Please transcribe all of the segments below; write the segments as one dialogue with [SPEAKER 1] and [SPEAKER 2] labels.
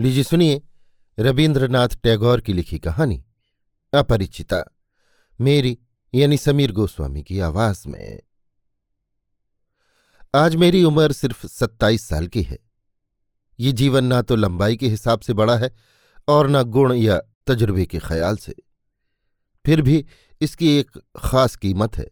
[SPEAKER 1] लीजिए सुनिए रविन्द्रनाथ टैगोर की लिखी कहानी, अपरिचिता, मेरी यानी समीर गोस्वामी की आवाज़ में। आज मेरी उम्र सिर्फ़ सत्ताईस साल की है। ये जीवन ना तो लंबाई के हिसाब से बड़ा है और न गुण या तजुर्बे के ख्याल से। फिर भी इसकी एक खास कीमत है।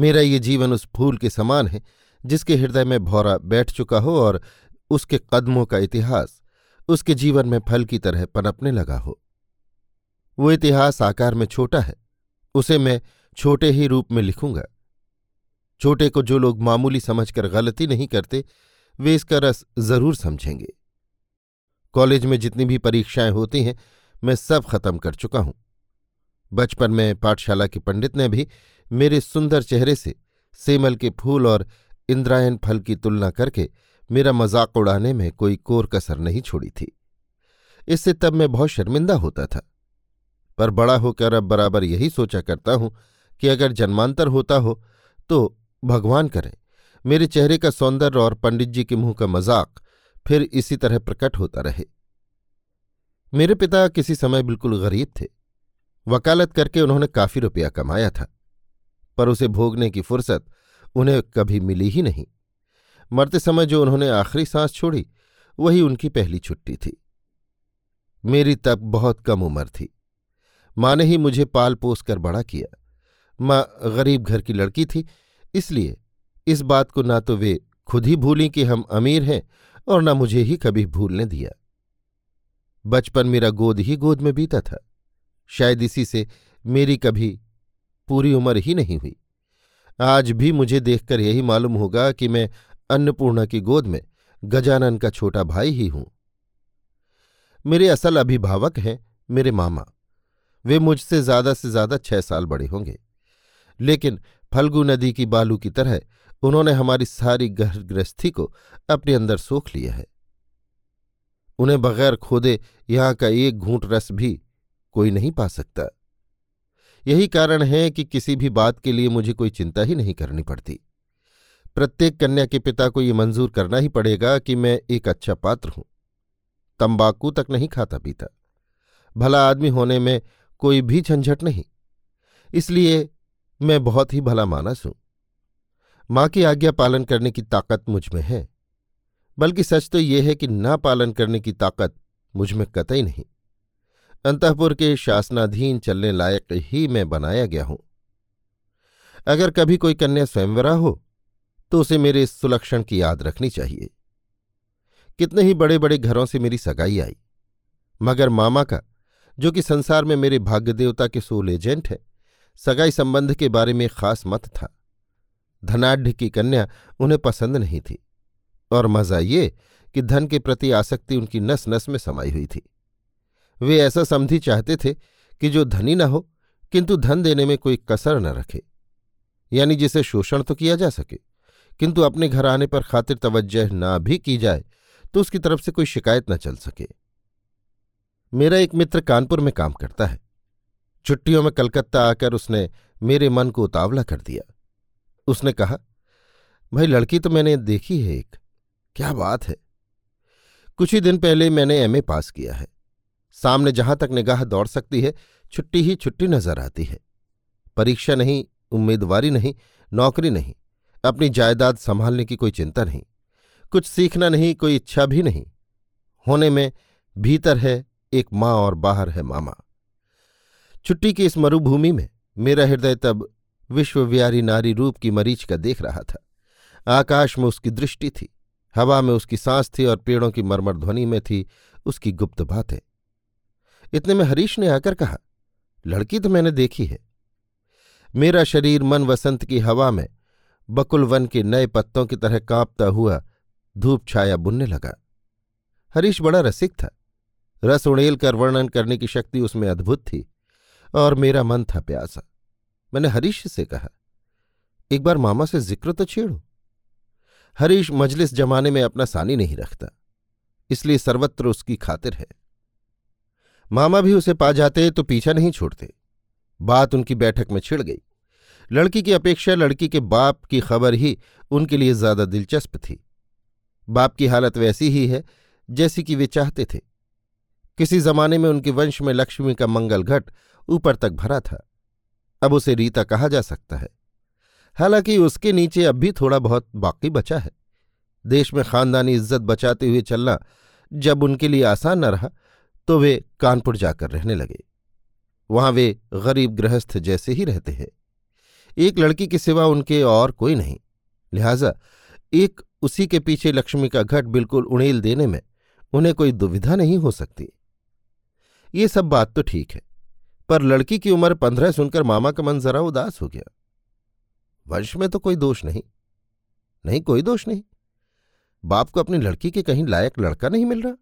[SPEAKER 1] मेरा ये जीवन उस फूल के समान है जिसके हृदय में भौरा बैठ चुका हो और उसके कदमों का इतिहास उसके जीवन में फल की तरह पनपने लगा हो। वो इतिहास आकार में छोटा है, उसे मैं छोटे ही रूप में लिखूँगा। छोटे को जो लोग मामूली समझकर गलती नहीं करते, वे इसका रस ज़रूर समझेंगे। कॉलेज में जितनी भी परीक्षाएँ होती हैं, मैं सब खत्म कर चुका हूँ। बचपन में पाठशाला के पंडित ने भी मेरे सुंदर चेहरे से, सेमल के फूल और इंद्रायन फल की तुलना करके मेरा मज़ाक उड़ाने में कोई कोर कसर नहीं छोड़ी थी। इससे तब मैं बहुत शर्मिंदा होता था। पर बड़ा होकर अब बराबर यही सोचा करता हूँ कि अगर जन्मांतर होता हो तो भगवान करे। मेरे चेहरे का सौंदर्य और पंडित जी के मुँह का मज़ाक फिर इसी तरह प्रकट होता रहे। मेरे पिता किसी समय बिल्कुल गरीब थे। वकालत करके उन्होंने काफ़ी रुपया कमाया था। पर उसे भोगने की फुर्सत उन्हें कभी मिली ही नहीं। मरते समय जो उन्होंने आखिरी सांस छोड़ी, वही उनकी पहली छुट्टी थी। मेरी तब बहुत कम उम्र थी। माँ ने ही मुझे पाल पोस कर बड़ा किया। माँ गरीब घर की लड़की थी, इसलिए इस बात को ना तो वे खुद ही भूली कि हम अमीर हैं और न मुझे ही कभी भूलने दिया। बचपन मेरा गोद ही गोद में बीता था। शायद इसी से मेरी कभी पूरी उम्र ही नहीं हुई। आज भी मुझे देखकर यही मालूम होगा कि मैं अन्नपूर्णा की गोद में गजानन का छोटा भाई ही हूँ। मेरे असल अभिभावक हैं मेरे मामा। वे मुझसे ज़्यादा से ज़्यादा छह साल बड़े होंगे। लेकिन फल्गु नदी की बालू की तरह उन्होंने हमारी सारी गृहस्थी को अपने अंदर सोख लिया है। उन्हें बगैर खोदे यहाँ का एक घूंट रस भी कोई नहीं पा सकता। यही कारण है कि किसी भी बात के लिए मुझे कोई चिंता ही नहीं करनी पड़ती। प्रत्येक कन्या के पिता को ये मंजूर करना ही पड़ेगा कि मैं एक अच्छा पात्र हूँ। तंबाकू तक नहीं खाता पीता। भला आदमी होने में कोई भी झंझट नहीं। इसलिए मैं बहुत ही भला मानस हूँ। माँ की आज्ञा पालन करने की ताकत मुझमें है। बल्कि सच तो यह है कि ना पालन करने की ताकत मुझमें कतई नहीं। अंतपुर के शासनाधीन चलने लायक ही मैं बनाया गया हूँ। अगर कभी कोई कन्या स्वयंवरा हो तो उसे मेरे इस सुलक्षण की याद रखनी चाहिए। कितने ही बड़े बड़े घरों से मेरी सगाई आई, मगर मामा का, जो कि संसार में मेरे भाग्य देवता के सोल एजेंट है, सगाई संबंध के बारे में खास मत था। धनाढ़ की कन्या उन्हें पसंद नहीं थी, और मज़ा ये कि धन के प्रति आसक्ति उनकी नस नस में समाई हुई थी। वे ऐसा समझी चाहते थे कि जो धनी न हो, किंतु धन देने में कोई कसर न रखे, यानी जिसे शोषण तो किया जा सके। किंतु अपने घर आने पर खातिर तवज्जह ना भी की जाए तो उसकी तरफ़ से कोई शिकायत न चल सके। मेरा एक मित्र कानपुर में काम करता है। छुट्टियों में कलकत्ता आकर उसने मेरे मन को उतावला कर दिया। उसने कहा, भाई, लड़की तो मैंने देखी है एक। क्या बात है। कुछ ही दिन पहले मैंने एमए पास किया है। सामने जहाँ तक निगाह दौड़ सकती है, छुट्टी ही छुट्टी नज़र आती है। परीक्षा नहीं, उम्मीदवारी नहीं, नौकरी नहीं। अपनी जायदाद संभालने की कोई चिंता नहीं, कुछ सीखना नहीं, कोई इच्छा भी नहीं। होने में भीतर है, एक माँ और बाहर है मामा। छुट्टी की इस मरुभूमि में मेरा हृदय तब विश्वव्यारी नारी रूप की मरीच का देख रहा था। आकाश में उसकी दृष्टि थी, हवा में उसकी सांस थी और पेड़ों की मरमर ध्वनि में थी उसकी गुप्त बातें। इतने में हरीश ने आकर कहा, लड़की तो मैंने देखी है। मेरा शरीर मन वसंत की हवा में बकुल वन के नए पत्तों की तरह कांपता हुआ धूप छाया बुनने लगा। हरीश बड़ा रसिक था। रस उड़ेल कर वर्णन करने की शक्ति उसमें अद्भुत थी और मेरा मन था प्यासा। मैंने हरीश से कहा, एक बार मामा से ज़िक्र तो छेड़ो। हरीश मजलिस जमाने में अपना सानी नहीं रखता, इसलिए सर्वत्र उसकी खातिर है। मामा भी उसे पा जाते तो पीछा नहीं छोड़ते। बात उनकी बैठक में छिड़ गई। लड़की की अपेक्षा लड़की के बाप की खबर ही उनके लिए ज़्यादा दिलचस्प थी। बाप की हालत वैसी ही है, जैसी कि वे चाहते थे। किसी जमाने में उनके वंश में लक्ष्मी का मंगल घट ऊपर तक भरा था। अब उसे रीता कहा जा सकता है। हालाँकि उसके नीचे अब भी थोड़ा बहुत बाकी बचा है। देश में खानदानी इज़्ज़त बचाते हुए चलना जब उनके लिए आसान न रहा तो वे कानपुर जाकर रहने लगे। वहाँ वे गरीब गृहस्थ जैसे ही रहते हैं। एक लड़की के सिवा उनके और कोई नहीं। लिहाजा, एक उसी के पीछे लक्ष्मी का घट बिल्कुल उड़ेल देने में उन्हें कोई दुविधा नहीं हो सकती। ये सब बात तो ठीक है, पर लड़की की उम्र पंद्रह सुनकर मामा का मन जरा उदास हो गया। वंश में तो कोई दोष नहीं। नहीं, कोई दोष नहीं। बाप को अपनी लड़की के कहीं लायक लड़का नहीं मिल रहा।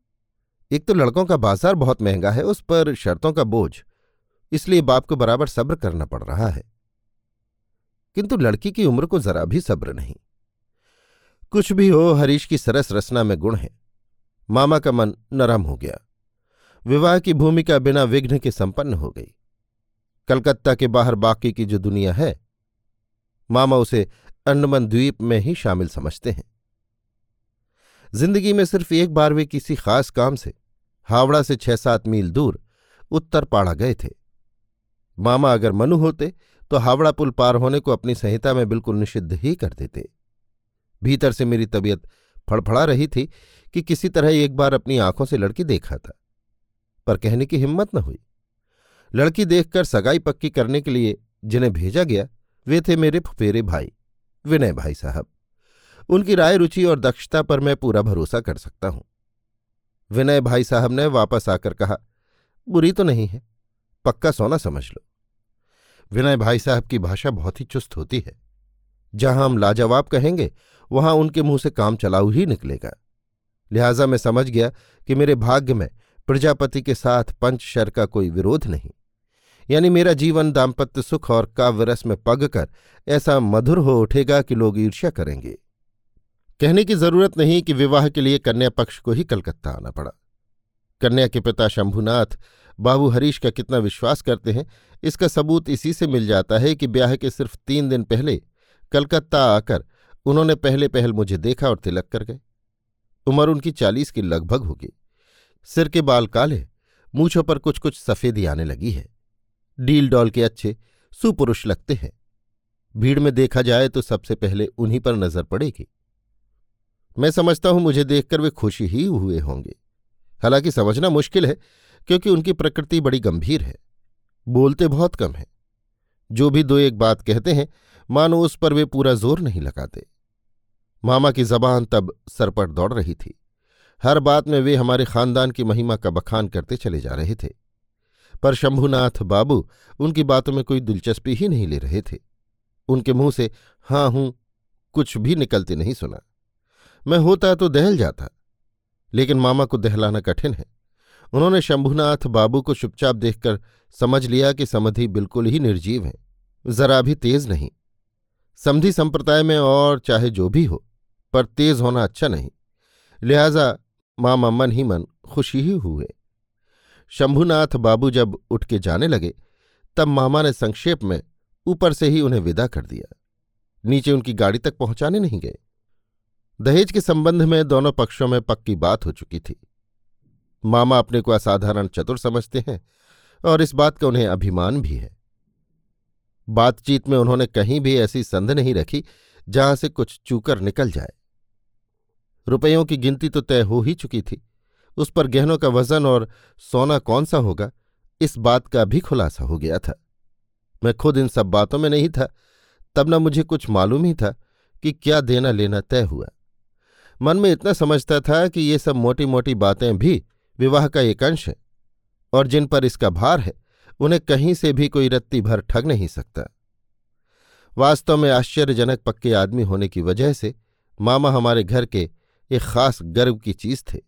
[SPEAKER 1] एक तो लड़कों का बाज़ार बहुत महँगा है, उस पर शर्तों का बोझ, इसलिए बाप को बराबर सब्र करना पड़ रहा है। किंतु लड़की की उम्र को जरा भी सब्र नहीं। कुछ भी हो, हरीश की सरस रचना में गुण है। मामा का मन नरम हो गया। विवाह की भूमिका बिना विघ्न के संपन्न हो गई। कलकत्ता के बाहर बाकी की जो दुनिया है, मामा उसे अंडमन द्वीप में ही शामिल समझते हैं। ज़िंदगी में सिर्फ़ एक बार वे किसी खास काम से, हावड़ा से छह सात मील दूर, उत्तर पाड़ा गए थे। मामा अगर मनु होते तो हावड़ा पुल पार होने को अपनी संहिता में बिल्कुल निषिद्ध ही कर देते। भीतर से मेरी तबीयत फड़फड़ा रही थी कि किसी तरह एक बार अपनी आँखों से लड़की देखा था, पर कहने की हिम्मत न हुई। लड़की देखकर सगाई पक्की करने के लिए जिन्हें भेजा गया, वे थे मेरे फुफेरे भाई, विनय भाई साहब। उनकी राय रुचि और दक्षता पर मैं पूरा भरोसा कर सकता हूँ। विनय भाई साहब ने वापस आकर कहा, बुरी तो नहीं है, पक्का सोना समझ लो। विनय भाई साहब की भाषा बहुत ही चुस्त होती है। जहाँ हम लाजवाब कहेंगे, वहाँ उनके मुँह से काम चलाऊ ही निकलेगा। लिहाजा मैं समझ गया कि मेरे भाग्य में प्रजापति के साथ पंचशर का कोई विरोध नहीं। यानी मेरा जीवन दाम्पत्य सुख और काव्यरस में पग कर ऐसा मधुर हो उठेगा कि लोग ईर्ष्या करेंगे। कहने की ज़रूरत नहीं कि विवाह के लिए कन्या पक्ष को ही कलकत्ता आना पड़ा। कन्या के पिता शंभुनाथ, बाबू हरीश का कितना विश्वास करते हैं, इसका सबूत इसी से मिल जाता है कि ब्याह के सिर्फ़ तीन दिन पहले कलकत्ता आकर उन्होंने पहले पहल मुझे देखा और तिलक कर गए। उम्र उनकी चालीस की लगभग होगी। सिर के बाल काले, मूछों पर कुछ कुछ सफेदी आने लगी है। डील डॉल के अच्छे, सुपुरुष लगते हैं। भीड़ में देखा जाए तो सबसे पहले उन्हीं पर नज़र पड़ेगी। मैं समझता हूँ मुझे देखकर वे खुशी ही हुए होंगे। हालाँकि समझना मुश्किल है, क्योंकि उनकी प्रकृति बड़ी गंभीर है। बोलते बहुत कम है। जो भी दो एक बात कहते हैं, मानो उस पर वे पूरा ज़ोर नहीं लगाते। मामा की जबान तब सर पर दौड़ रही थी। हर बात में वे हमारे खानदान की महिमा का बखान करते चले जा रहे थे। पर शंभुनाथ बाबू उनकी बातों में कोई दिलचस्पी ही नहीं ले रहे थे। उनके मुँह से हाँ हूँ कुछ भी निकलते नहीं सुना। मैं होता तो दहल जाता लेकिन मामा को दहलाना कठिन है। उन्होंने शंभुनाथ बाबू को चुपचाप देखकर समझ लिया कि समधि बिल्कुल ही निर्जीव है, जरा भी तेज नहीं। समधि संप्रदाय में और चाहे जो भी हो, पर तेज होना अच्छा नहीं। लिहाजा मामा मन ही मन खुशी ही हुए। शंभुनाथ बाबू जब उठ के जाने लगे, तब मामा ने संक्षेप में ऊपर से ही उन्हें विदा कर दिया। नीचे उनकी गाड़ी तक पहुँचाने नहीं गए। दहेज के संबंध में दोनों पक्षों में पक्की बात हो चुकी थी। मामा अपने को असाधारण चतुर समझते हैं और इस बात का उन्हें अभिमान भी है। बातचीत में उन्होंने कहीं भी ऐसी संध नहीं रखी जहाँ से कुछ चूकर निकल जाए। रुपयों की गिनती तो तय हो ही चुकी थी। उस पर गहनों का वज़न और सोना कौन सा होगा, इस बात का भी खुलासा हो गया था। मैं खुद इन सब बातों में नहीं था, तब न मुझे कुछ मालूम ही था कि क्या देना लेना तय हुआ। मन में इतना समझता था कि ये सब मोटी मोटी बातें भी विवाह का एक अंश है और जिन पर इसका भार है, उन्हें कहीं से भी कोई रत्ती भर ठग नहीं सकता। वास्तव में आश्चर्यजनक पक्के आदमी होने की वजह से मामा हमारे घर के एक खास गर्व की चीज़ थे।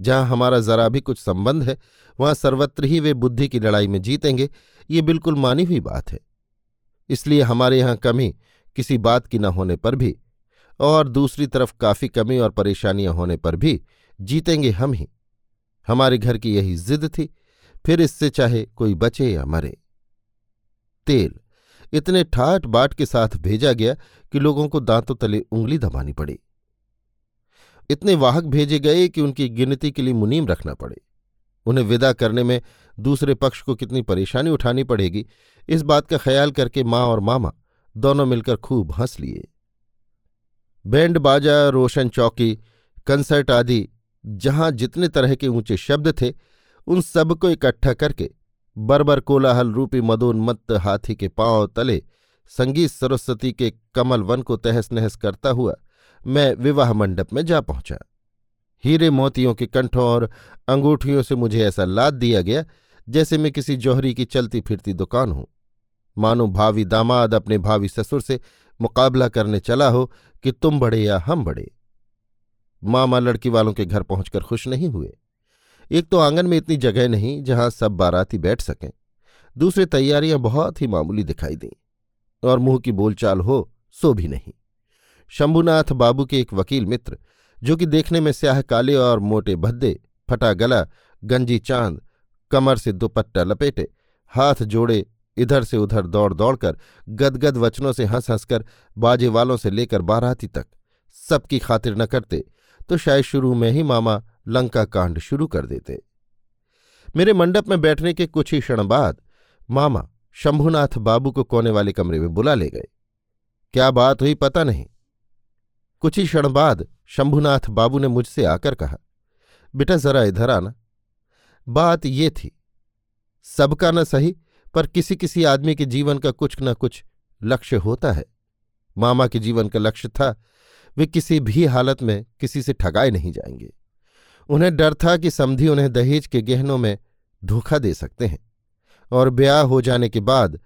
[SPEAKER 1] जहाँ हमारा जरा भी कुछ संबंध है, वहाँ सर्वत्र ही वे बुद्धि की लड़ाई में जीतेंगे, ये बिल्कुल मानी हुई बात है। इसलिए हमारे यहाँ कमी किसी बात की न होने पर भी और दूसरी तरफ़ काफ़ी कमी और परेशानियाँ होने पर भी जीतेंगे हम ही। हमारे घर की यही जिद थी, फिर इससे चाहे कोई बचे या मरे। तेल, इतने ठाट बाट के साथ भेजा गया कि लोगों को दांतों तले उंगली दबानी पड़ी। इतने वाहक भेजे गए कि उनकी गिनती के लिए मुनीम रखना पड़े। उन्हें विदा करने में दूसरे पक्ष को कितनी परेशानी उठानी पड़ेगी, इस बात का ख्याल करके माँ और मामा दोनों मिलकर खूब हंस लिए। बैंड बाजा, रोशन चौकी, कंसर्ट आदि, जहाँ जितने तरह के ऊँचे शब्द थे, उन सबको इकट्ठा करके बरबर कोलाहल रूपी मदोन्मत्त हाथी के पाँव तले संगीत सरस्वती के कमल वन को तहस नहस करता हुआ मैं विवाह मंडप में जा पहुँचा। हीरे मोतियों के कंठों और अंगूठियों से मुझे ऐसा लाद दिया गया जैसे मैं किसी जौहरी की चलती फिरती दुकान हूँ। मानो भावी दामाद अपने भावी ससुर से मुकाबला करने चला हो कि तुम बड़े या हम बड़े। मामा लड़की वालों के घर पहुंचकर खुश नहीं हुए। एक तो आँगन में इतनी जगह नहीं जहाँ सब बाराती बैठ सकें। दूसरी तैयारियाँ बहुत ही मामूली दिखाई दी। और मुँह की बोलचाल हो, सो भी नहीं। शंभुनाथ बाबू के एक वकील मित्र, जो कि देखने में स्याह काले और मोटे भद्दे, फटा गला, गंजी चाँद, कमर से दुपट्टा लपेटे, हाथ जोड़े इधर से उधर दौड़ दौड़कर गदगद वचनों से हंस हंसकर बाजे वालों से लेकर बाराती तक। सबकी खातिर न करते तो शायद शुरू में ही मामा लंका कांड शुरू कर देते। मेरे मंडप में बैठने के कुछ ही क्षण बाद मामा शंभुनाथ बाबू को कोने वाले कमरे में बुला ले गए। क्या बात हुई पता नहीं। कुछ ही क्षण बाद शंभुनाथ बाबू ने मुझसे आकर कहा, बेटा जरा इधर आना। बात ये थी, सबका न सही पर किसी किसी आदमी के जीवन का कुछ न कुछ लक्ष्य होता है। मामा के जीवन का लक्ष्य था, वे किसी भी हालत में किसी से ठगाए नहीं जाएँगे। उन्हें डर था कि समधी उन्हें दहेज के गहनों में धोखा दे सकते हैं और ब्याह हो जाने के बाद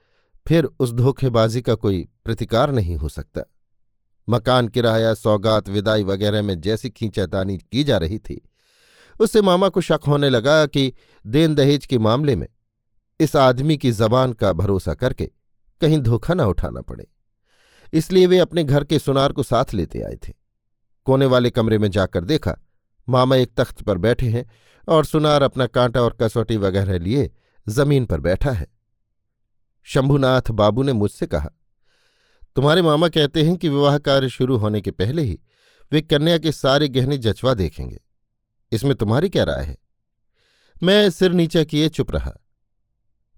[SPEAKER 1] फिर उस धोखेबाजी का कोई प्रतिकार नहीं हो सकता। मकान किराया, सौगात, विदाई वगैरह में जैसी खींचातानी की जा रही थी, उससे मामा को शक होने लगा कि देन दहेज के मामले में इस आदमी की जबान का भरोसा करके कहीं धोखा न उठाना पड़े। इसलिए वे अपने घर के सुनार को साथ लेते आए थे। कोने वाले कमरे में जाकर देखा, मामा एक तख्त पर बैठे हैं और सुनार अपना कांटा और कसौटी वगैरह लिए ज़मीन पर बैठा है। शंभुनाथ बाबू ने मुझसे कहा, तुम्हारे मामा कहते हैं कि विवाह कार्य शुरू होने के पहले ही वे कन्या के सारे गहने जचवा देखेंगे। इसमें तुम्हारी क्या राय है? मैं सिर नीचा किए चुप रहा।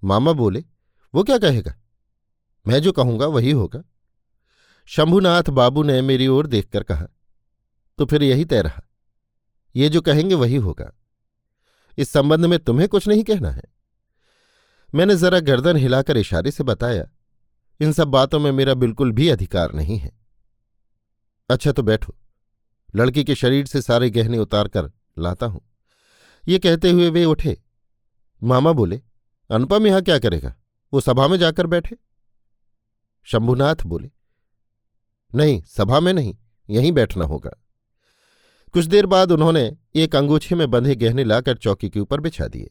[SPEAKER 1] मामा बोले, वो क्या कहेगा? मैं जो कहूँगा वही होगा। शंभुनाथ बाबू ने मेरी ओर देखकर कहा तो फिर यही तय रहा। ये जो कहेंगे वही होगा। इस संबंध में तुम्हें कुछ नहीं कहना है? मैंने जरा गर्दन हिलाकर इशारे से बताया, इन सब बातों में मेरा बिल्कुल भी अधिकार नहीं है। अच्छा तो बैठो। लड़की के शरीर से सारे गहने उतार कर लाता हूँ। ये कहते हुए वे उठे। मामा बोले अनुपम यहाँ क्या करेगा? वो सभा में जाकर बैठे। शंभुनाथ बोले, नहीं, सभा में नहीं, यहीं बैठना होगा। कुछ देर बाद उन्होंने एक अंगूछे में बंधे गहने लाकर चौकी के ऊपर बिछा दिए।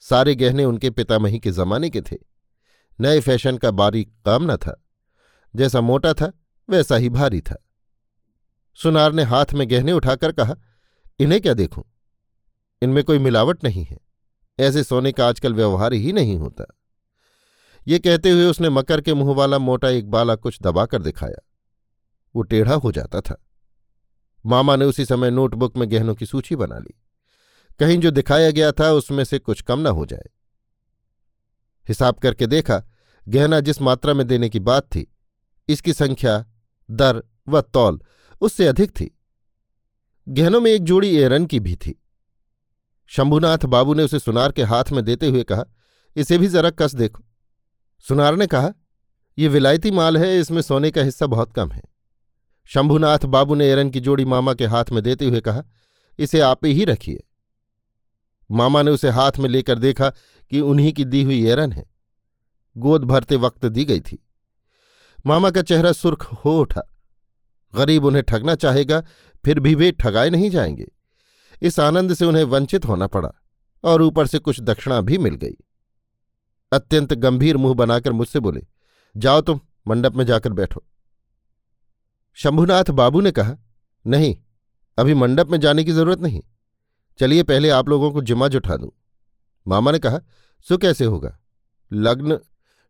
[SPEAKER 1] सारे गहने उनके पितामही के जमाने के थे। नए फ़ैशन का बारीक काम न था। जैसा मोटा था, वैसा ही भारी था। सुनार ने हाथ में गहने उठाकर कहा, इन्हें क्या देखूँ? इनमें कोई मिलावट नहीं है। ऐसे सोने का आजकल व्यवहार ही नहीं होता। ये कहते हुए उसने मकर के मुँह वाला मोटा एक बाला कुछ दबाकर दिखाया। वो टेढ़ा हो जाता था। मामा ने उसी समय नोटबुक में गहनों की सूची बना ली। कहीं जो दिखाया गया था उसमें से कुछ कम ना हो जाए। हिसाब करके देखा, गहना जिस मात्रा में देने की बात थी, इसकी संख्या, दर व तौल उससे अधिक थी। गहनों में एक जोड़ी एरन की भी थी। शंभुनाथ बाबू ने उसे सुनार के हाथ में देते हुए कहा, इसे भी जरा कस देखो। सुनार ने कहा यह विलायती माल है, इसमें सोने का हिस्सा बहुत कम है। शंभुनाथ बाबू ने एरन की जोड़ी मामा के हाथ में देते हुए कहा, इसे आप ही रखिए। मामा ने उसे हाथ में लेकर देखा कि उन्हीं की दी हुई एरन है। गोद भरते वक्त दी गई थी। मामा का चेहरा सुर्ख हो उठा। गरीब उन्हें ठगना चाहेगा, फिर भी वे ठगाए नहीं जाएँगे। इस आनंद से उन्हें वंचित होना पड़ा और ऊपर से कुछ दक्षिणा भी मिल गई। अत्यंत गंभीर मुँह बनाकर मुझसे बोले, जाओ तुम, मंडप में जाकर बैठो। शंभुनाथ बाबू ने कहा, नहीं, अभी मंडप में जाने की ज़रूरत नहीं। चलिए पहले आप लोगों को जिम्मा जुठा दूँ। मामा ने कहा, सो कैसे होगा? लग्न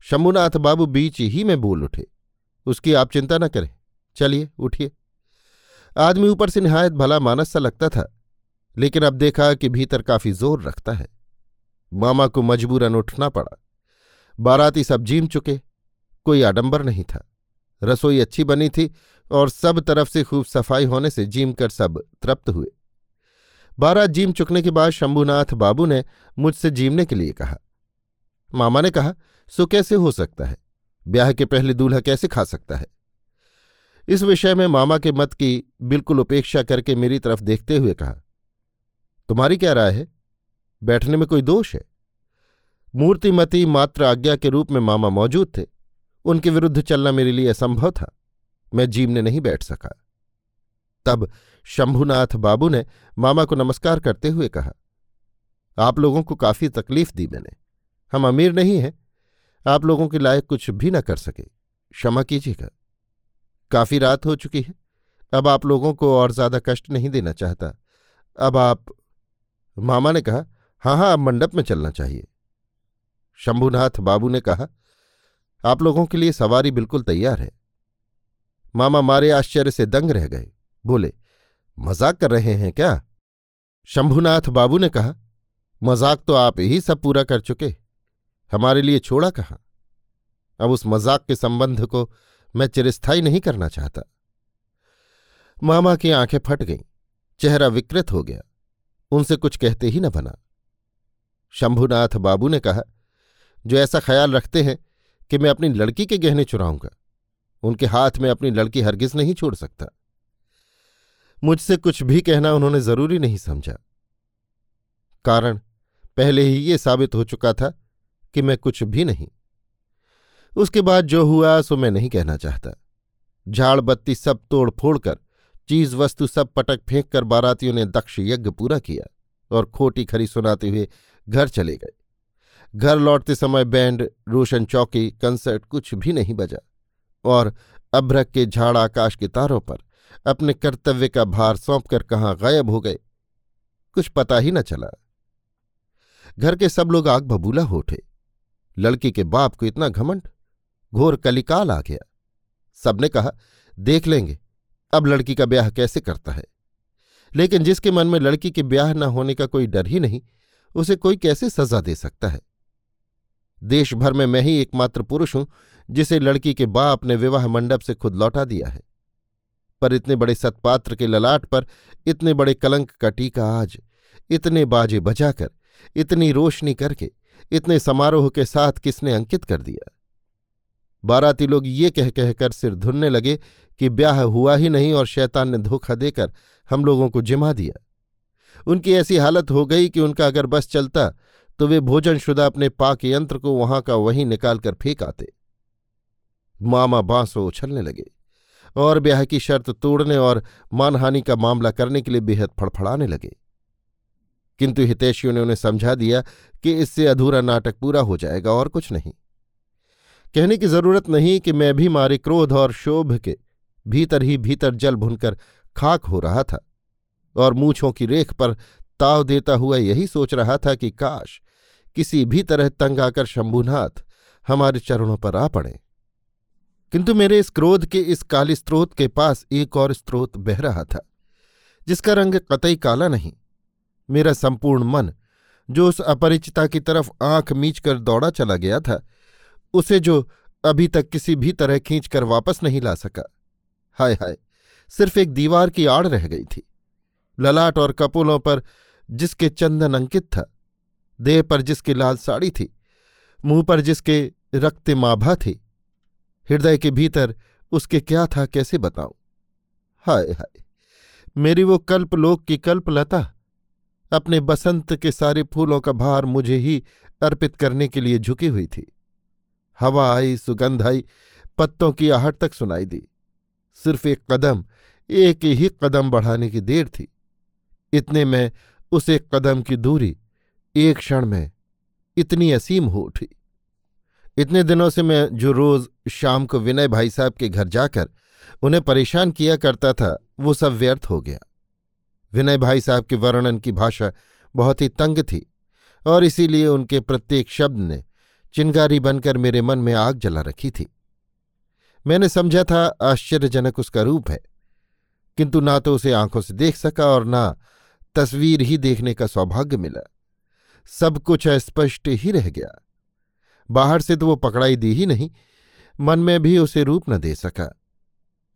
[SPEAKER 1] शंभुनाथ बाबू बीच ही में बोल उठे, उसकी आप चिंता न करें। चलिए, उठिए। आदमी ऊपर से निहायत भला मानस सा लगता था लेकिन अब देखा कि भीतर काफ़ी ज़ोर रखता है। मामा को मजबूरन उठना पड़ा। बाराती सब जीम चुके। कोई आडंबर नहीं था। रसोई अच्छी बनी थी और सब तरफ़ से खूब सफ़ाई होने से जीम कर सब तृप्त हुए। बारात जीम चुकने के बाद शंभुनाथ बाबू ने मुझसे जीमने के लिए कहा। मामा ने कहा, सो कैसे हो सकता है? ब्याह के पहले दूल्हा कैसे खा सकता है? इस विषय में मामा के मत की बिल्कुल उपेक्षा करके मेरी तरफ़ देखते हुए कहा तुम्हारी क्या राय है? बैठने में कोई दोष है? मूर्तिमती मात्र आज्ञा के रूप में मामा मौजूद थे। उनके विरुद्ध चलना मेरे लिए असंभव था। मैं जीवने नहीं बैठ सका। तब शंभुनाथ बाबू ने मामा को नमस्कार करते हुए कहा, आप लोगों को काफ़ी तकलीफ़ दी मैंने। हम अमीर नहीं हैं। आप लोगों के लायक कुछ भी न कर सके। क्षमा कीजिएगा। काफ़ी रात हो चुकी है। अब आप लोगों को और ज़्यादा कष्ट नहीं देना चाहता। अब आप मामा ने कहा हाँ हाँ अब मंडप में चलना चाहिए। शंभुनाथ बाबू ने कहा, आप लोगों के लिए सवारी बिल्कुल तैयार है। मामा मारे आश्चर्य से दंग रह गए। बोले, मज़ाक कर रहे हैं क्या? शंभुनाथ बाबू ने कहा, मज़ाक तो आप ही सब पूरा कर चुके। हमारे लिए छोड़ा कहाँ? अब उस मज़ाक के संबंध को मैं चिरस्थाई नहीं करना चाहता। मामा की आँखें फट गईं, चेहरा विकृत हो गया। उनसे कुछ कहते ही न बना। शंभुनाथ बाबू ने कहा, जो ऐसा ख्याल रखते हैं कि मैं अपनी लड़की के गहने चुराऊँगा, उनके हाथ में अपनी लड़की हरगिज नहीं छोड़ सकता। मुझसे कुछ भी कहना उन्होंने ज़रूरी नहीं समझा। कारण पहले ही ये साबित हो चुका था कि मैं कुछ भी नहीं। उसके बाद जो हुआ सो मैं नहीं कहना चाहता। झाड़ बत्ती सब तोड़ फोड़ कर चीज़ वस्तु सब पटक फेंक कर बारातियों ने दक्ष यज्ञ पूरा किया और खोटी खरी सुनाते हुए घर चले गए। घर लौटते समय बैंड, रोशन चौकी, कंसर्ट कुछ भी नहीं बजा और अभ्रक के झाड़ आकाश के तारों पर अपने कर्तव्य का भार सौंपकर कहाँ गायब हो गए, कुछ पता ही न चला। घर के सब लोग आग बबूला हो उठे। लड़की के बाप को इतना घमंड, घोर कलिकाल आ गया। सबने कहा, देख लेंगे। अब लड़की का ब्याह कैसे करता है? लेकिन जिसके मन में लड़की के ब्याह न होने का कोई डर ही नहीं, उसे कोई कैसे सजा दे सकता है? देश भर में मैं ही एकमात्र पुरुष हूँ, जिसे लड़की के बाप ने विवाह मंडप से खुद लौटा दिया है। पर इतने बड़े सत्पात्र के ललाट पर, इतने बड़े कलंक का टीका आज, इतने बाजे बजाकर, इतनी रोशनी करके, इतने समारोह के साथ किसने अंकित कर दिया? बाराती लोग ये कह कहकर सिर धुनने लगे कि ब्याह हुआ ही नहीं और शैतान ने धोखा देकर हम लोगों को जिमा दिया। उनकी ऐसी हालत हो गई कि उनका अगर बस चलता तो वे भोजनशुदा अपने पाक यंत्र को वहाँ का वहीं निकालकर फेंक आते। मामा बांसो उछलने लगे और ब्याह की शर्त तोड़ने और मानहानि का मामला करने के लिए बेहद फड़फड़ाने लगे। किंतु हितैषियों ने उन्हें समझा दिया कि इससे अधूरा नाटक पूरा हो जाएगा और कुछ नहीं। कहने की ज़रूरत नहीं कि मैं भी मारे क्रोध और शोभ के भीतर ही भीतर जल भुनकर खाक हो रहा था और मूछों की रेख पर ताव देता हुआ यही सोच रहा था कि काश किसी भी तरह तंग आकर शंभुनाथ हमारे चरणों पर आ पड़े। किंतु मेरे इस क्रोध के इस काली स्रोत के पास एक और स्रोत बह रहा था, जिसका रंग कतई काला नहीं, मेरा संपूर्ण मन, जो उस अपरिचिता की तरफ़ आँख मीच कर दौड़ा चला गया था उसे जो अभी तक किसी भी तरह खींचकर वापस नहीं ला सका। हाय हाय, सिर्फ़ एक दीवार की आड़ रह गई थी। ललाट और कपोलों पर जिसके चंदन अंकित था, देह पर जिसकी लाल साड़ी थी, मुँह पर जिसके रक्त माभा थी, हृदय के भीतर उसके क्या था कैसे बताऊँ? हाय हाय, मेरी वो कल्पलोक की कल्पलता, अपने बसंत के सारे फूलों का भार मुझे ही अर्पित करने के लिए झुकी हुई थी। हवा आई सुगंध आई, पत्तों की आहट तक सुनाई दी। सिर्फ़ एक कदम, एक ही कदम बढ़ाने की देर थी। इतने में उस एक कदम की दूरी, एक क्षण में इतनी असीम हो उठी। इतने दिनों से मैं जो रोज शाम को विनय भाई साहब के घर जाकर उन्हें परेशान किया करता था, वो सब व्यर्थ हो गया। विनय भाई साहब के वर्णन की भाषा बहुत ही तंग थी और इसीलिए उनके प्रत्येक शब्द ने चिंगारी बनकर मेरे मन में आग जला रखी थी। मैंने समझा था, आश्चर्यजनक उसका रूप है। किंतु ना तो उसे आँखों से देख सका और ना तस्वीर ही देखने का सौभाग्य मिला। सब कुछ अस्पष्ट ही रह गया। बाहर से तो वो पकड़ाई दी ही नहीं, मन में भी उसे रूप न दे सका।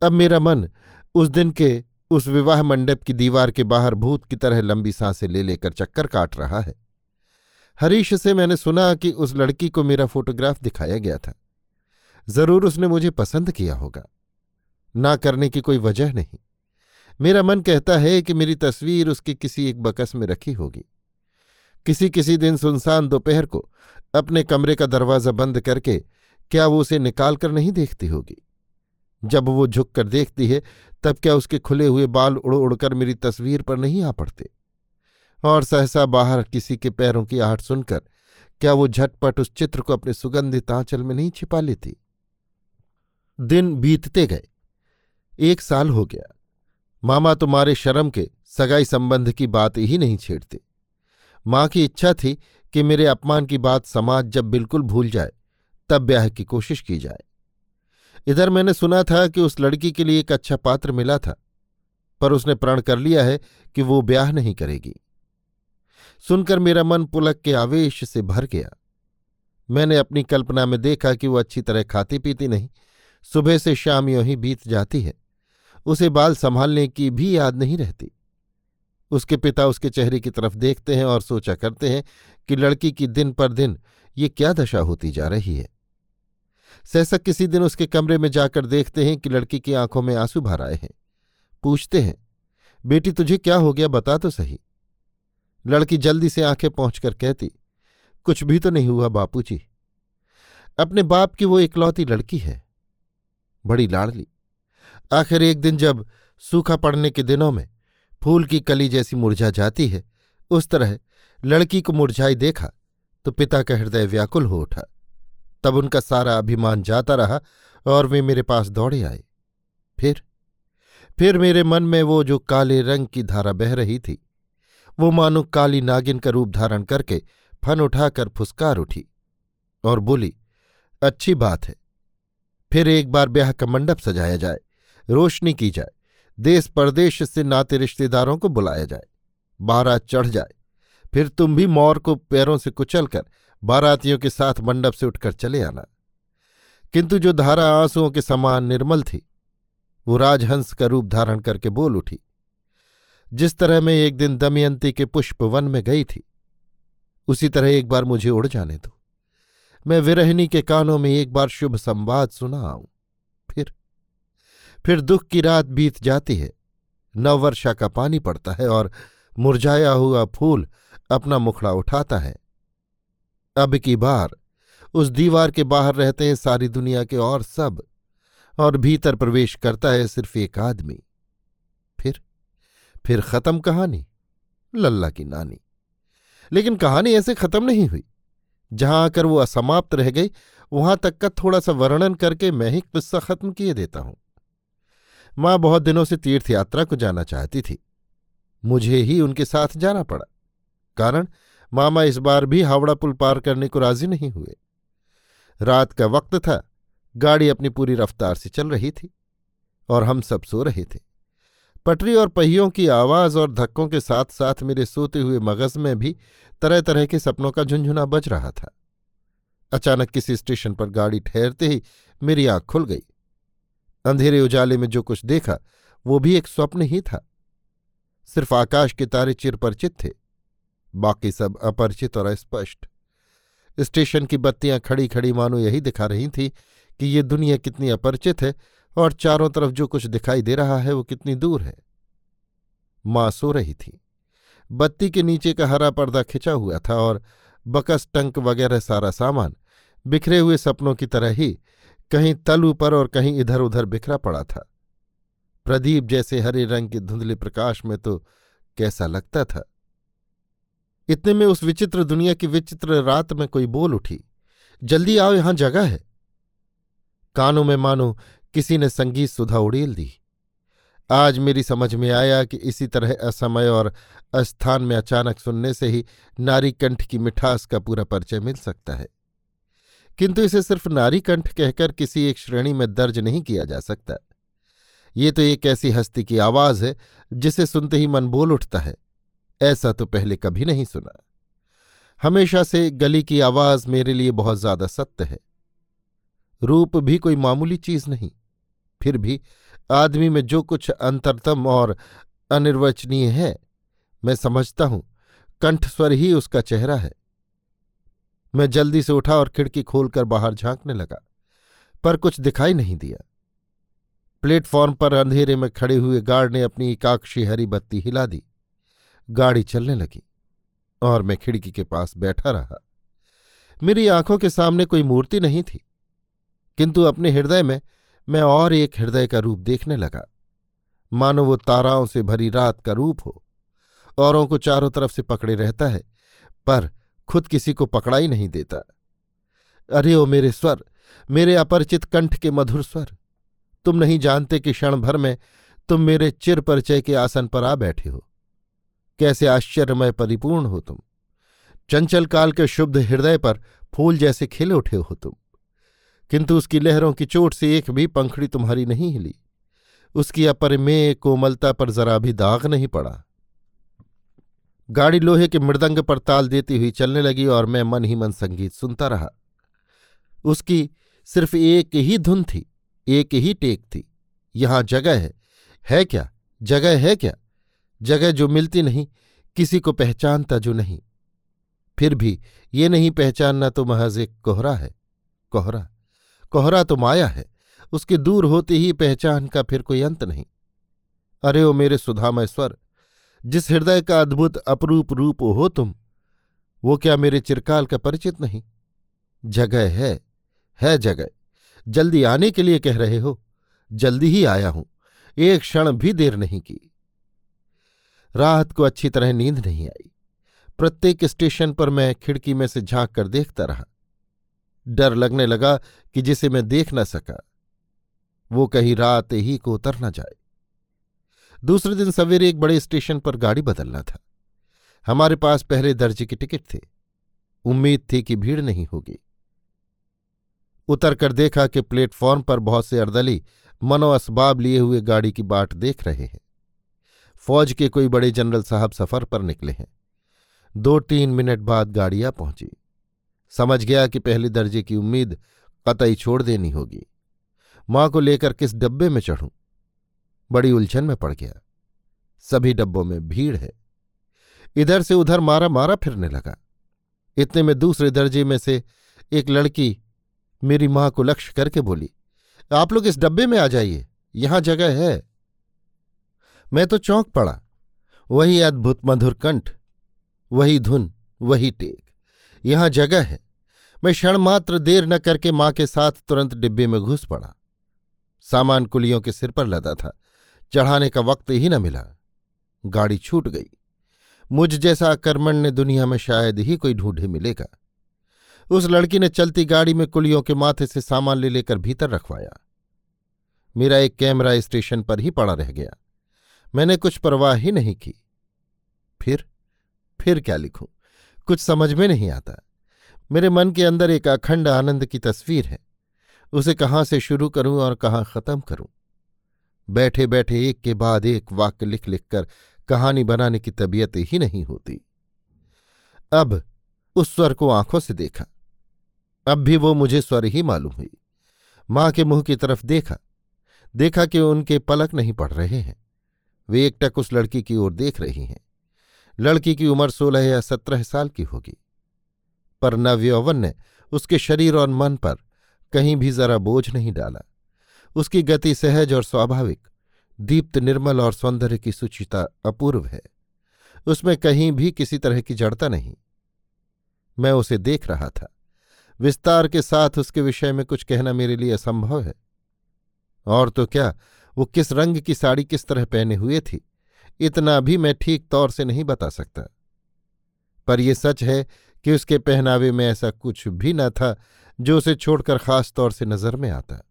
[SPEAKER 1] अब मेरा मन उस दिन के उस विवाह मंडप की दीवार के बाहर भूत की तरह लंबी साँसें ले लेकर चक्कर काट रहा है। हरीश से मैंने सुना कि उस लड़की को मेरा फोटोग्राफ दिखाया गया था। ज़रूर उसने मुझे पसंद किया होगा। ना करने की कोई वजह नहीं। मेरा मन कहता है कि मेरी तस्वीर उसके किसी एक बकस में रखी होगी। किसी किसी दिन सुनसान दोपहर को अपने कमरे का दरवाज़ा बंद करके क्या वो उसे निकाल कर नहीं देखती होगी? जब वो झुक कर देखती है, तब क्या उसके खुले हुए बाल उड़ उड़कर मेरी तस्वीर पर नहीं आ पड़ते? और सहसा बाहर किसी के पैरों की आहट सुनकर, क्या वो झटपट उस चित्र को अपने सुगंधित आंचल में नहीं छिपा लेती? दिन बीतते गए। एक साल हो गया। मामा तुम्हारे शर्म के सगाई संबंध की बात ही नहीं छेड़ते। माँ की इच्छा थी कि मेरे अपमान की बात समाज जब बिल्कुल भूल जाए, तब ब्याह की कोशिश की जाए। इधर मैंने सुना था कि उस लड़की के लिए एक अच्छा पात्र मिला था, पर उसने प्रण कर लिया है कि वो ब्याह नहीं करेगी। सुनकर मेरा मन पुलक के आवेश से भर गया। मैंने अपनी कल्पना में देखा कि वो अच्छी तरह खाती पीती नहीं, सुबह से शाम यों ही बीत जाती है। उसे बाल संभालने की भी याद नहीं रहती। उसके पिता उसके चेहरे की तरफ़ देखते हैं और सोचा करते हैं कि लड़की की दिन पर दिन ये क्या दशा होती जा रही है। सहसा किसी दिन उसके कमरे में जाकर देखते हैं कि लड़की की आँखों में आँसू भर आए हैं। पूछते हैं, बेटी, तुझे क्या हो गया बता तो सही। लड़की जल्दी से आँखें पहुंचकर कहती, कुछ भी तो नहीं हुआ बापू जी अपने बाप की वो इकलौती लड़की है। बड़ी लाड़ली। आखिर एक दिन जब सूखा पड़ने के दिनों में फूल की कली जैसी मुरझा जाती है, उस तरह लड़की को मुरझाई देखा तो पिता का हृदय व्याकुल हो उठा। तब उनका सारा अभिमान जाता रहा और वे मेरे पास दौड़े आए। फिर फिर मेरे मन में वो जो काले रंग की धारा बह रही थी वो मानो काली नागिन का रूप धारण करके फन उठाकर फुसकार उठी और बोली, अच्छी बात है। फिर एक बार ब्याह का मंडप सजाया जाए, रोशनी की जाए, देश परदेश से नाते रिश्तेदारों को बुलाया जाए, बारात चढ़ जाए। फिर तुम भी मौर को पैरों से कुचलकर बारातियों के साथ मंडप से उठकर चले आना। किंतु जो धारा आंसुओं के समान निर्मल थी, वो राजहंस का रूप धारण करके बोल उठी जिस तरह मैं एक दिन दमयंती के पुष्प वन में गई थी, उसी तरह एक बार मुझे उड़ जाने दो। मैं विरहनी के कानों में एक बार शुभ संवाद सुना आऊँ। फिर फिर दुख की रात बीत जाती है, नववर्षा का पानी पड़ता है और मुरझाया हुआ फूल अपना मुखड़ा उठाता है। अब की बार, उस दीवार के बाहर रहते हैं सारी दुनिया के और सब, और भीतर प्रवेश करता है सिर्फ़ एक आदमी। फिर खत्म कहानी, लल्ला की नानी। लेकिन कहानी ऐसे खत्म नहीं हुई। जहाँ आकर वो असमाप्त रह गई, वहाँ तक का थोड़ा सा वर्णन करके मैं ही किस्सा खत्म किए देता हूँ। माँ बहुत दिनों से तीर्थ यात्रा को जाना चाहती थी। मुझे ही उनके साथ जाना पड़ा। कारण, मामा इस बार भी हावड़ा पुल पार करने को राज़ी नहीं हुए। रात का वक्त था, गाड़ी अपनी पूरी रफ्तार से चल रही थी और हम सब सो रहे थे। पटरी और पहियों की आवाज़ और धक्कों के साथ साथ मेरे सोते हुए मगज में भी तरह तरह के सपनों का झुंझुना बज रहा था। अचानक किसी स्टेशन पर गाड़ी ठहरते ही मेरी आँख खुल गई। अंधेरे उजाले में जो कुछ देखा, वो भी एक स्वप्न ही था। सिर्फ़ आकाश के तारे चिरपरिचित थे। बाकी सब अपरिचित और अस्पष्ट। स्टेशन की बत्तियाँ खड़ी खड़ी मानो यही दिखा रही थी कि ये दुनिया कितनी अपरिचित है और चारों तरफ़ जो कुछ दिखाई दे रहा है वो कितनी दूर है। माँ सो रही थी। बत्ती के नीचे का हरा पर्दा खिंचा हुआ था और बकस, टंक वगैरह सारा सामान बिखरे हुए सपनों की तरह ही कहीं तल ऊपर और कहीं इधर उधर बिखरा पड़ा था। प्रदीप जैसे हरे रंग के धुंधले प्रकाश में तो कैसा लगता था। इतने में उस विचित्र दुनिया की विचित्र रात में कोई बोल उठी, जल्दी आओ, यहाँ जगह है। कानों में मानो किसी ने संगीत सुधा उड़ेल दी। आज मेरी समझ में आया कि इसी तरह असमय और अस्थान में अचानक सुनने से ही नारी कंठ की मिठास का पूरा परिचय मिल सकता है। किंतु इसे सिर्फ़ नारी कंठ कहकर किसी एक श्रेणी में दर्ज नहीं किया जा सकता। ये तो एक ऐसी हस्ती की आवाज़ है, जिसे सुनते ही मन बोल उठता है। ऐसा तो पहले कभी नहीं सुना। हमेशा से गली की आवाज़ मेरे लिए बहुत ज़्यादा सत्य है। रूप भी कोई मामूली चीज़ नहीं। फिर भी आदमी में जो कुछ अंतरतम और अनिर्वचनीय है, मैं समझता हूँ कंठस्वर ही उसका चेहरा है। मैं जल्दी से उठा और खिड़की खोलकर बाहर झांकने लगा, पर कुछ दिखाई नहीं दिया। प्लेटफॉर्म पर अंधेरे में खड़े हुए गार्ड ने अपनी एकाक्षी हरी बत्ती हिला दी। गाड़ी चलने लगी और मैं खिड़की के पास बैठा रहा। मेरी आँखों के सामने कोई मूर्ति नहीं थी, किंतु अपने हृदय में मैं और एक हृदय का रूप देखने लगा। मानो वो ताराओं से भरी रात का रूप हो। औरों को चारों तरफ़ से पकड़े रहता है, पर खुद किसी को पकड़ा ही नहीं देता। अरे ओ मेरे स्वर, मेरे अपरिचित कंठ के मधुर स्वर, तुम नहीं जानते कि क्षण भर में तुम मेरे चिर परिचय के आसन पर आ बैठे हो। कैसे आश्चर्यमय परिपूर्ण हो तुम। चंचल काल के शुद्ध हृदय पर फूल जैसे खिले उठे हो तुम। किंतु उसकी लहरों की चोट से एक भी पंखड़ी तुम्हारी नहीं हिली। उसकी अपरिमेय कोमलता पर जरा भी दाग नहीं पड़ा। गाड़ी लोहे के मृदंग पर ताल देती हुई चलने लगी और मैं मन ही मन संगीत सुनता रहा। उसकी सिर्फ़ एक ही धुन थी, एक ही टेक थी। यहाँ जगह है है क्या? जगह है क्या? जगह जो मिलती नहीं, किसी को पहचानता जो नहीं। फिर भी ये नहीं पहचानना तो महज एक कोहरा है, कोहरा। कोहरा तो माया है, उसके दूर होते ही पहचान का फिर कोई अंत नहीं। अरे ओ मेरे सुधामय स्वर, जिस हृदय का अद्भुत अपरूप रूप हो तुम, वो क्या मेरे चिरकाल का परिचित नहीं? जगह है है जगह। जल्दी आने के लिए कह रहे हो, जल्दी ही आया हूँ, एक क्षण भी देर नहीं की। रात को अच्छी तरह नींद नहीं आई। प्रत्येक स्टेशन पर मैं खिड़की में से झाँक कर देखता रहा। डर लगने लगा कि जिसे मैं देख न सका, वो कहीं रात ही को उतर न जाए। दूसरे दिन सवेरे एक बड़े स्टेशन पर गाड़ी बदलना था। हमारे पास पहले दर्जे की टिकट थे। उम्मीद थी कि भीड़ नहीं होगी। उतर कर देखा कि प्लेटफॉर्म पर बहुत से अर्दली मनो असबाब लिए हुए गाड़ी की बाट देख रहे हैं। फौज के कोई बड़े जनरल साहब सफ़र पर निकले हैं। दो तीन मिनट बाद गाड़ियाँ पहुँची। समझ गया कि पहले दर्जे की उम्मीद कतई छोड़ देनी होगी। माँ को लेकर किस डब्बे में चढ़ूं? बड़ी उलझन में पड़ गया। सभी डब्बों में भीड़ है। इधर से उधर मारा मारा फिरने लगा। इतने में दूसरे दर्जे में से एक लड़की मेरी माँ को लक्ष्य करके बोली, आप लोग इस डब्बे में आ जाइए। यहाँ जगह है। मैं तो चौंक पड़ा। वही अद्भुत मधुर कंठ, वही धुन, वही टेक। यहाँ जगह है। मैं क्षण मात्र देर न करके माँ के साथ तुरंत डिब्बे में घुस पड़ा। सामान कुलियों के सिर पर लदा था। चढ़ाने का वक्त ही न मिला। गाड़ी छूट गई। मुझ जैसा कर्मण्य दुनिया में शायद ही कोई ढूंढे मिलेगा। उस लड़की ने चलती गाड़ी में कुलियों के माथे से सामान ले लेकर भीतर रखवाया। मेरा एक कैमरा स्टेशन पर ही पड़ा रह गया। मैंने कुछ परवाह ही नहीं की। फिर फिर क्या लिखूं? कुछ समझ में नहीं आता। मेरे मन के अंदर एक अखंड आनंद की तस्वीर है। उसे कहाँ से शुरू करूँ और कहाँ खत्म करूँ? बैठे बैठे एक के बाद एक वाक्य लिख लिख कर कहानी बनाने की तबीयत ही नहीं होती। अब उस स्वर को आँखों से देखा। अब भी वो मुझे स्वर ही मालूम हुई। माँ के मुँह की तरफ़ देखा। देखा कि उनके पलक नहीं पड़ रहे हैं। वे एकटक उस लड़की की ओर देख रही हैं। लड़की की उम्र सोलह या सत्रह साल की होगी। पर नवयौवन ने उसके शरीर और मन पर कहीं भी जरा बोझ नहीं डाला। उसकी गति सहज और स्वाभाविक, दीप्त, निर्मल और सौंदर्य की सुचिता अपूर्व है। उसमें कहीं भी किसी तरह की जड़ता नहीं। मैं उसे देख रहा था। विस्तार के साथ उसके विषय में कुछ कहना मेरे लिए असंभव है। और तो क्या, वो किस रंग की साड़ी किस तरह पहने हुए थी? इतना भी मैं ठीक तौर से नहीं बता सकता। पर यह सच है कि उसके पहनावे में ऐसा कुछ भी न था जो उसे छोड़कर खास तौर से नज़र में आता।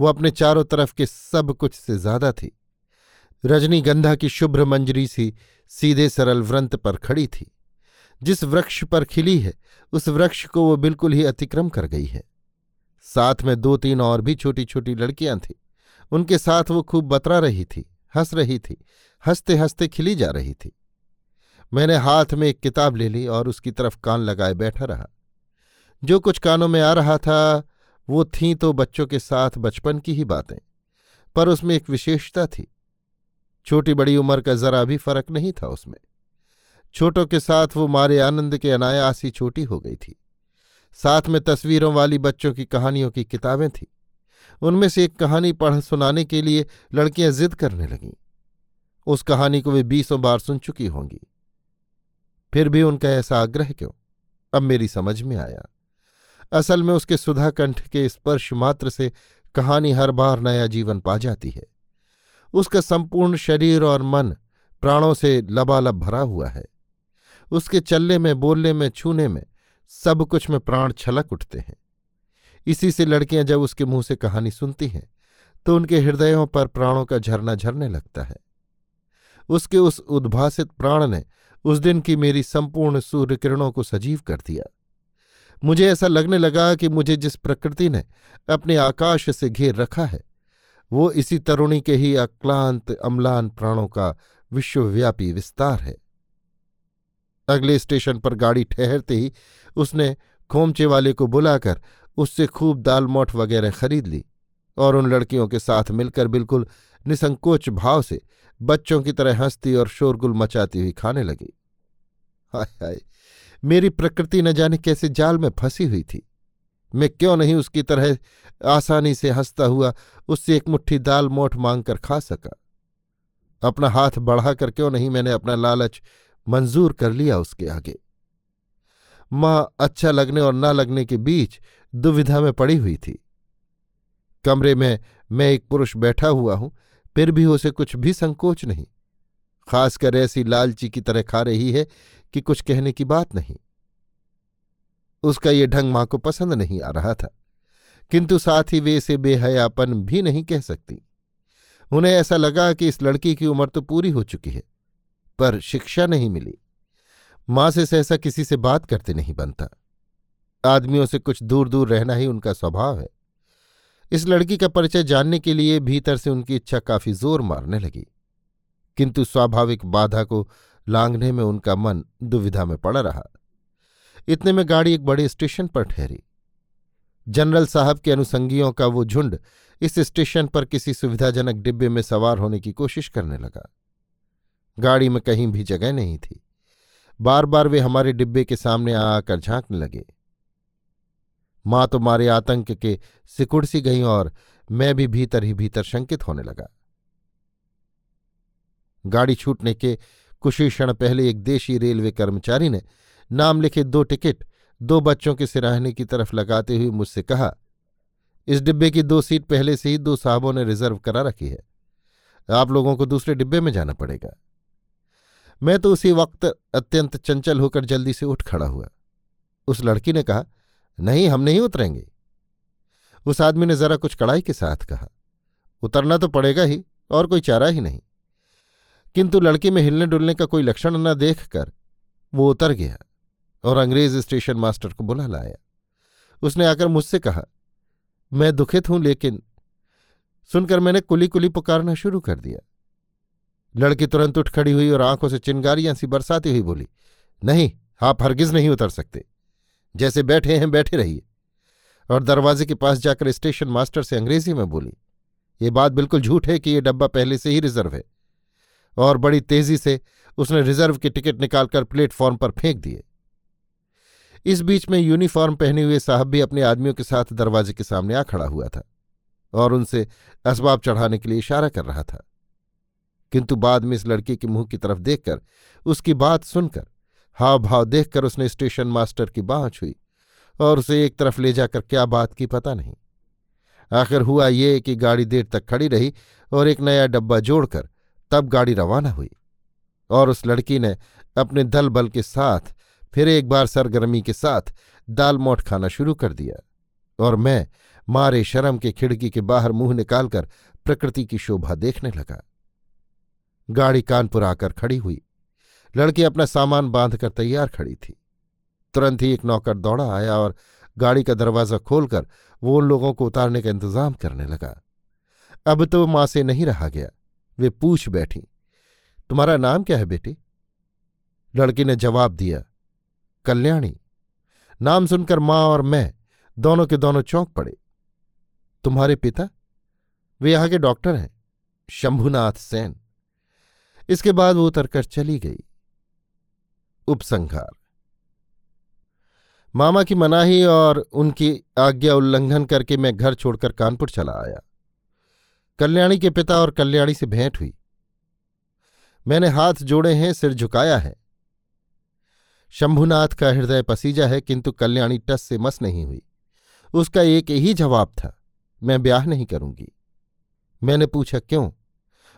[SPEAKER 1] वो अपने चारों तरफ़ के सब कुछ से ज़्यादा थी। रजनीगंधा की शुभ्र मंजरी सी सीधे सरल व्रंत पर खड़ी थी। जिस वृक्ष पर खिली है, उस वृक्ष को वो बिल्कुल ही अतिक्रम कर गई है। साथ में दो तीन और भी छोटी छोटी लड़कियाँ थीं। उनके साथ वो खूब बतरा रही थी। हंस रही थी हँसते हँसते खिली जा रही थी। मैंने हाथ में एक किताब ले ली और उसकी तरफ़ कान लगाए बैठा रहा। जो कुछ कानों में आ रहा था, वो थीं तो बच्चों के साथ बचपन की ही बातें, पर उसमें एक विशेषता थी। छोटी बड़ी उम्र का जरा भी फ़र्क नहीं था उसमें। छोटों के साथ वो मारे आनंद के अनायास ही छोटी हो गई थी। साथ में तस्वीरों वाली बच्चों की कहानियों की किताबें थीं। उनमें से एक कहानी पढ़ सुनाने के लिए लड़कियाँ जिद करने लगीं। उस कहानी को वे बीसों बार सुन चुकी होंगी। फिर भी उनका ऐसा आग्रह क्यों? अब मेरी समझ में आया। असल में उसके सुधा कंठ के स्पर्श मात्र से कहानी हर बार नया जीवन पा जाती है। उसका संपूर्ण शरीर और मन प्राणों से लबालब भरा हुआ है। उसके चलने में, बोलने में, छूने में सब कुछ में प्राण छलक उठते हैं। इसी से लड़कियाँ जब उसके मुँह से कहानी सुनती हैं तो उनके हृदयों पर प्राणों का झरना झरने लगता है। उसके उस उद्भासित प्राण ने उस दिन की मेरी संपूर्ण सूर्य किरणों को सजीव कर दिया। मुझे ऐसा लगने लगा कि मुझे जिस प्रकृति ने अपने आकाश से घेर रखा है, वो इसी तरुणी के ही अक्लांत अम्लान प्राणों का विश्वव्यापी विस्तार है। अगले स्टेशन पर गाड़ी ठहरते ही उसने खोमचे वाले को बुलाकर उससे खूब दाल मोठ वगैरह खरीद ली और उन लड़कियों के साथ मिलकर बिल्कुल निसंकोच भाव से बच्चों की तरह हंसती और शोरगुल मचाती हुई खाने लगी। हाय हाय, मेरी प्रकृति न जाने कैसे जाल में फंसी हुई थी। मैं क्यों नहीं उसकी तरह आसानी से हंसता हुआ उससे एक मुट्ठी दाल मोठ मांगकर खा सका? अपना हाथ बढ़ाकर क्यों नहीं मैंने अपना लालच मंजूर कर लिया उसके आगे? माँ अच्छा लगने और ना लगने के बीच दुविधा में पड़ी हुई थी। कमरे में मैं एक पुरुष बैठा हुआ हूँ, फिर भी उसे कुछ भी संकोच नहीं। खासकर ऐसी लालची की तरह खा रही है कि कुछ कहने की बात नहीं। उसका ये ढंग माँ को पसंद नहीं आ रहा था, किंतु साथ ही वे इसे बेहयापन भी नहीं कह सकती। उन्हें ऐसा लगा कि इस लड़की की उम्र तो पूरी हो चुकी है, पर शिक्षा नहीं मिली। माँ से सहसा किसी से बात करते नहीं बनता। आदमियों से कुछ दूर दूर रहना ही उनका स्वभाव है। इस लड़की का परिचय जानने के लिए भीतर से उनकी इच्छा काफ़ी ज़ोर मारने लगी। किंतु स्वाभाविक बाधा को लांघने में उनका मन दुविधा में पड़ा रहा। इतने में गाड़ी एक बड़े स्टेशन पर ठहरी। जनरल साहब के अनुसंगियों का वो झुंड इस स्टेशन पर किसी सुविधाजनक डिब्बे में सवार होने की कोशिश करने लगा। गाड़ी में कहीं भी जगह नहीं थी। बार बार वे हमारे डिब्बे के सामने आकर झांकने लगे। माँ तो मारे आतंक के सिकुड़ सी गई और मैं भी भीतर ही भीतर शंकित होने लगा। गाड़ी छूटने के कुछ ही क्षण पहले एक देशी रेलवे कर्मचारी ने नाम लिखे दो टिकट दो बच्चों के सिराहने की तरफ़ लगाते हुए मुझसे कहा, इस डिब्बे की दो सीट पहले से ही दो साहबों ने रिज़र्व करा रखी है। आप लोगों को दूसरे डिब्बे में जाना पड़ेगा। मैं तो उसी वक्त अत्यंत चंचल होकर जल्दी से उठ खड़ा हुआ। उस लड़की ने कहा, नहीं, हम नहीं उतरेंगे। उस आदमी ने जरा कुछ कड़ाई के साथ कहा, उतरना तो पड़ेगा ही, और कोई चारा ही नहीं। किंतु लड़की में हिलने डुलने का कोई लक्षण न देखकर वो उतर गया और अंग्रेज़ स्टेशन मास्टर को बुला लाया। उसने आकर मुझसे कहा, मैं दुखित हूँ, लेकिन सुनकर मैंने कुली कुली पुकारना शुरू कर दिया। लड़की तुरंत उठ खड़ी हुई और आँखों से चिंगारियाँ सी बरसाती हुई बोली, नहीं, आप हरगिज नहीं उतर सकते। जैसे बैठे हैं, बैठे रहिए। और दरवाजे के पास जाकर स्टेशन मास्टर से अंग्रेज़ी में बोली, ये बात बिल्कुल झूठ है कि ये डब्बा पहले से ही रिज़र्व है। और बड़ी तेज़ी से उसने रिज़र्व के टिकट निकालकर प्लेटफॉर्म पर फेंक दिए। इस बीच में यूनिफॉर्म पहने हुए साहब भी अपने आदमियों के साथ दरवाजे के सामने आ खड़ा हुआ था और उनसे असबाब चढ़ाने के लिए इशारा कर रहा था। किंतु बाद में इस लड़के के मुँह की तरफ़ देखकर, उसकी बात सुनकर हाव भाव देखकर उसने स्टेशन मास्टर की बाँह छुई और उसे एक तरफ़ ले जाकर क्या बात की पता नहीं। आखिर हुआ ये कि गाड़ी देर तक खड़ी रही और एक नया डब्बा जोड़कर तब गाड़ी रवाना हुई और उस लड़की ने अपने दल बल के साथ, फिर एक बार सरगर्मी के साथ दाल मोट खाना शुरू कर दिया और मैं मारे शर्म के खिड़की के बाहर मुँह निकालकर प्रकृति की शोभा देखने लगा। गाड़ी कानपुर आकर खड़ी हुई। लड़की अपना सामान बांधकर तैयार खड़ी थी। तुरंत ही एक नौकर दौड़ा आया और गाड़ी का दरवाज़ा खोलकर वो उन लोगों को उतारने का इंतज़ाम करने लगा। अब तो माँ से नहीं रहा गया, वे पूछ बैठी, तुम्हारा नाम क्या है बेटी? लड़की ने जवाब दिया, कल्याणी। नाम सुनकर माँ और मैं दोनों के दोनों चौंक पड़े। तुम्हारे पिता? वे यहाँ के डॉक्टर हैं, शंभुनाथ सेन। इसके बाद वो उतरकर चली गई। उपसंहार। मामा की मनाही और उनकी आज्ञा उल्लंघन करके मैं घर छोड़कर कानपुर चला आया। कल्याणी के पिता और कल्याणी से भेंट हुई। मैंने हाथ जोड़े हैं, सिर झुकाया है। शंभुनाथ का हृदय पसीजा है, किंतु कल्याणी टस से मस नहीं हुई। उसका एक ही जवाब था, मैं ब्याह नहीं करूँगी। मैंने पूछा, क्यों?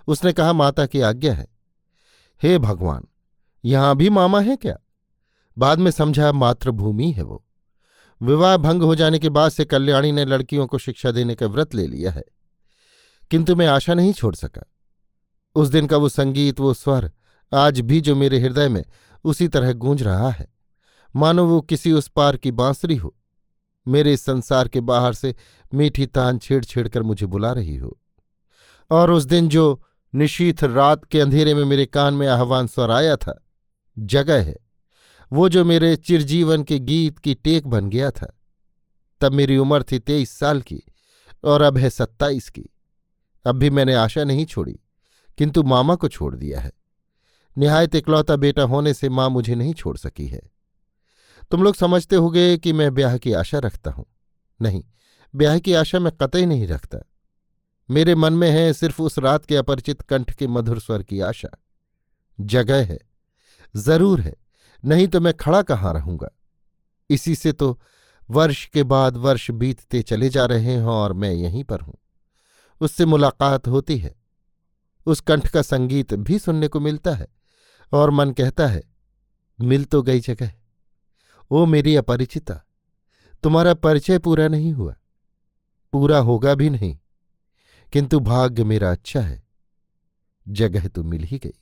[SPEAKER 1] उसने कहा, माता की आज्ञा है। हे भगवान, यहाँ भी मामा है क्या? बाद में समझा, मातृभूमि है वो। विवाह भंग हो जाने के बाद से कल्याणी ने लड़कियों को शिक्षा देने का व्रत ले लिया है। किंतु मैं आशा नहीं छोड़ सका। उस दिन का वो संगीत, वो स्वर, आज भी जो मेरे हृदय में उसी तरह गूंज रहा है। मानो वो किसी उस पार की बांसुरी हो। मेरे इस संसार के बाहर से मीठी तान छेड़ छेड़ कर मुझे बुला रही हो। और उस दिन जो निशीथ रात के अंधेरे में मेरे कान में आह्वान स्वर आया था। जगह है। वो जो मेरे चिरजीवन के गीत की टेक बन गया था। तब मेरी उम्र थी तेईस साल की और अब है सत्ताईस की। अब भी मैंने आशा नहीं छोड़ी, किंतु मामा को छोड़ दिया है। निहायत इकलौता बेटा होने से माँ मुझे नहीं छोड़ सकी है। तुम लोग समझते होगे कि मैं ब्याह की आशा रखता हूँ। नहीं, ब्याह की आशा मैं कतई नहीं रखता। मेरे मन में है सिर्फ़ उस रात के अपरिचित कंठ के मधुर स्वर की आशा। जगह है, ज़रूर है, नहीं तो मैं खड़ा कहाँ रहूँगा? इसी से तो वर्ष के बाद वर्ष बीतते चले जा रहे हैं और मैं यहीं पर हूँ। उससे मुलाकात होती है। उस कंठ का संगीत भी सुनने को मिलता है और मन कहता है, मिल तो गई जगह। ओ मेरी अपरिचिता, तुम्हारा परिचय पूरा नहीं हुआ। पूरा होगा भी नहीं। किंतु भाग्य मेरा अच्छा है। जगह तो मिल ही गई।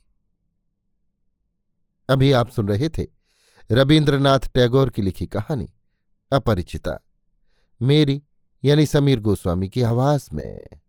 [SPEAKER 1] अभी आप सुन रहे थे रविन्द्रनाथ टैगोर की लिखी कहानी, अपरिचिता। मेरी यानी समीर गोस्वामी की आवाज़ में।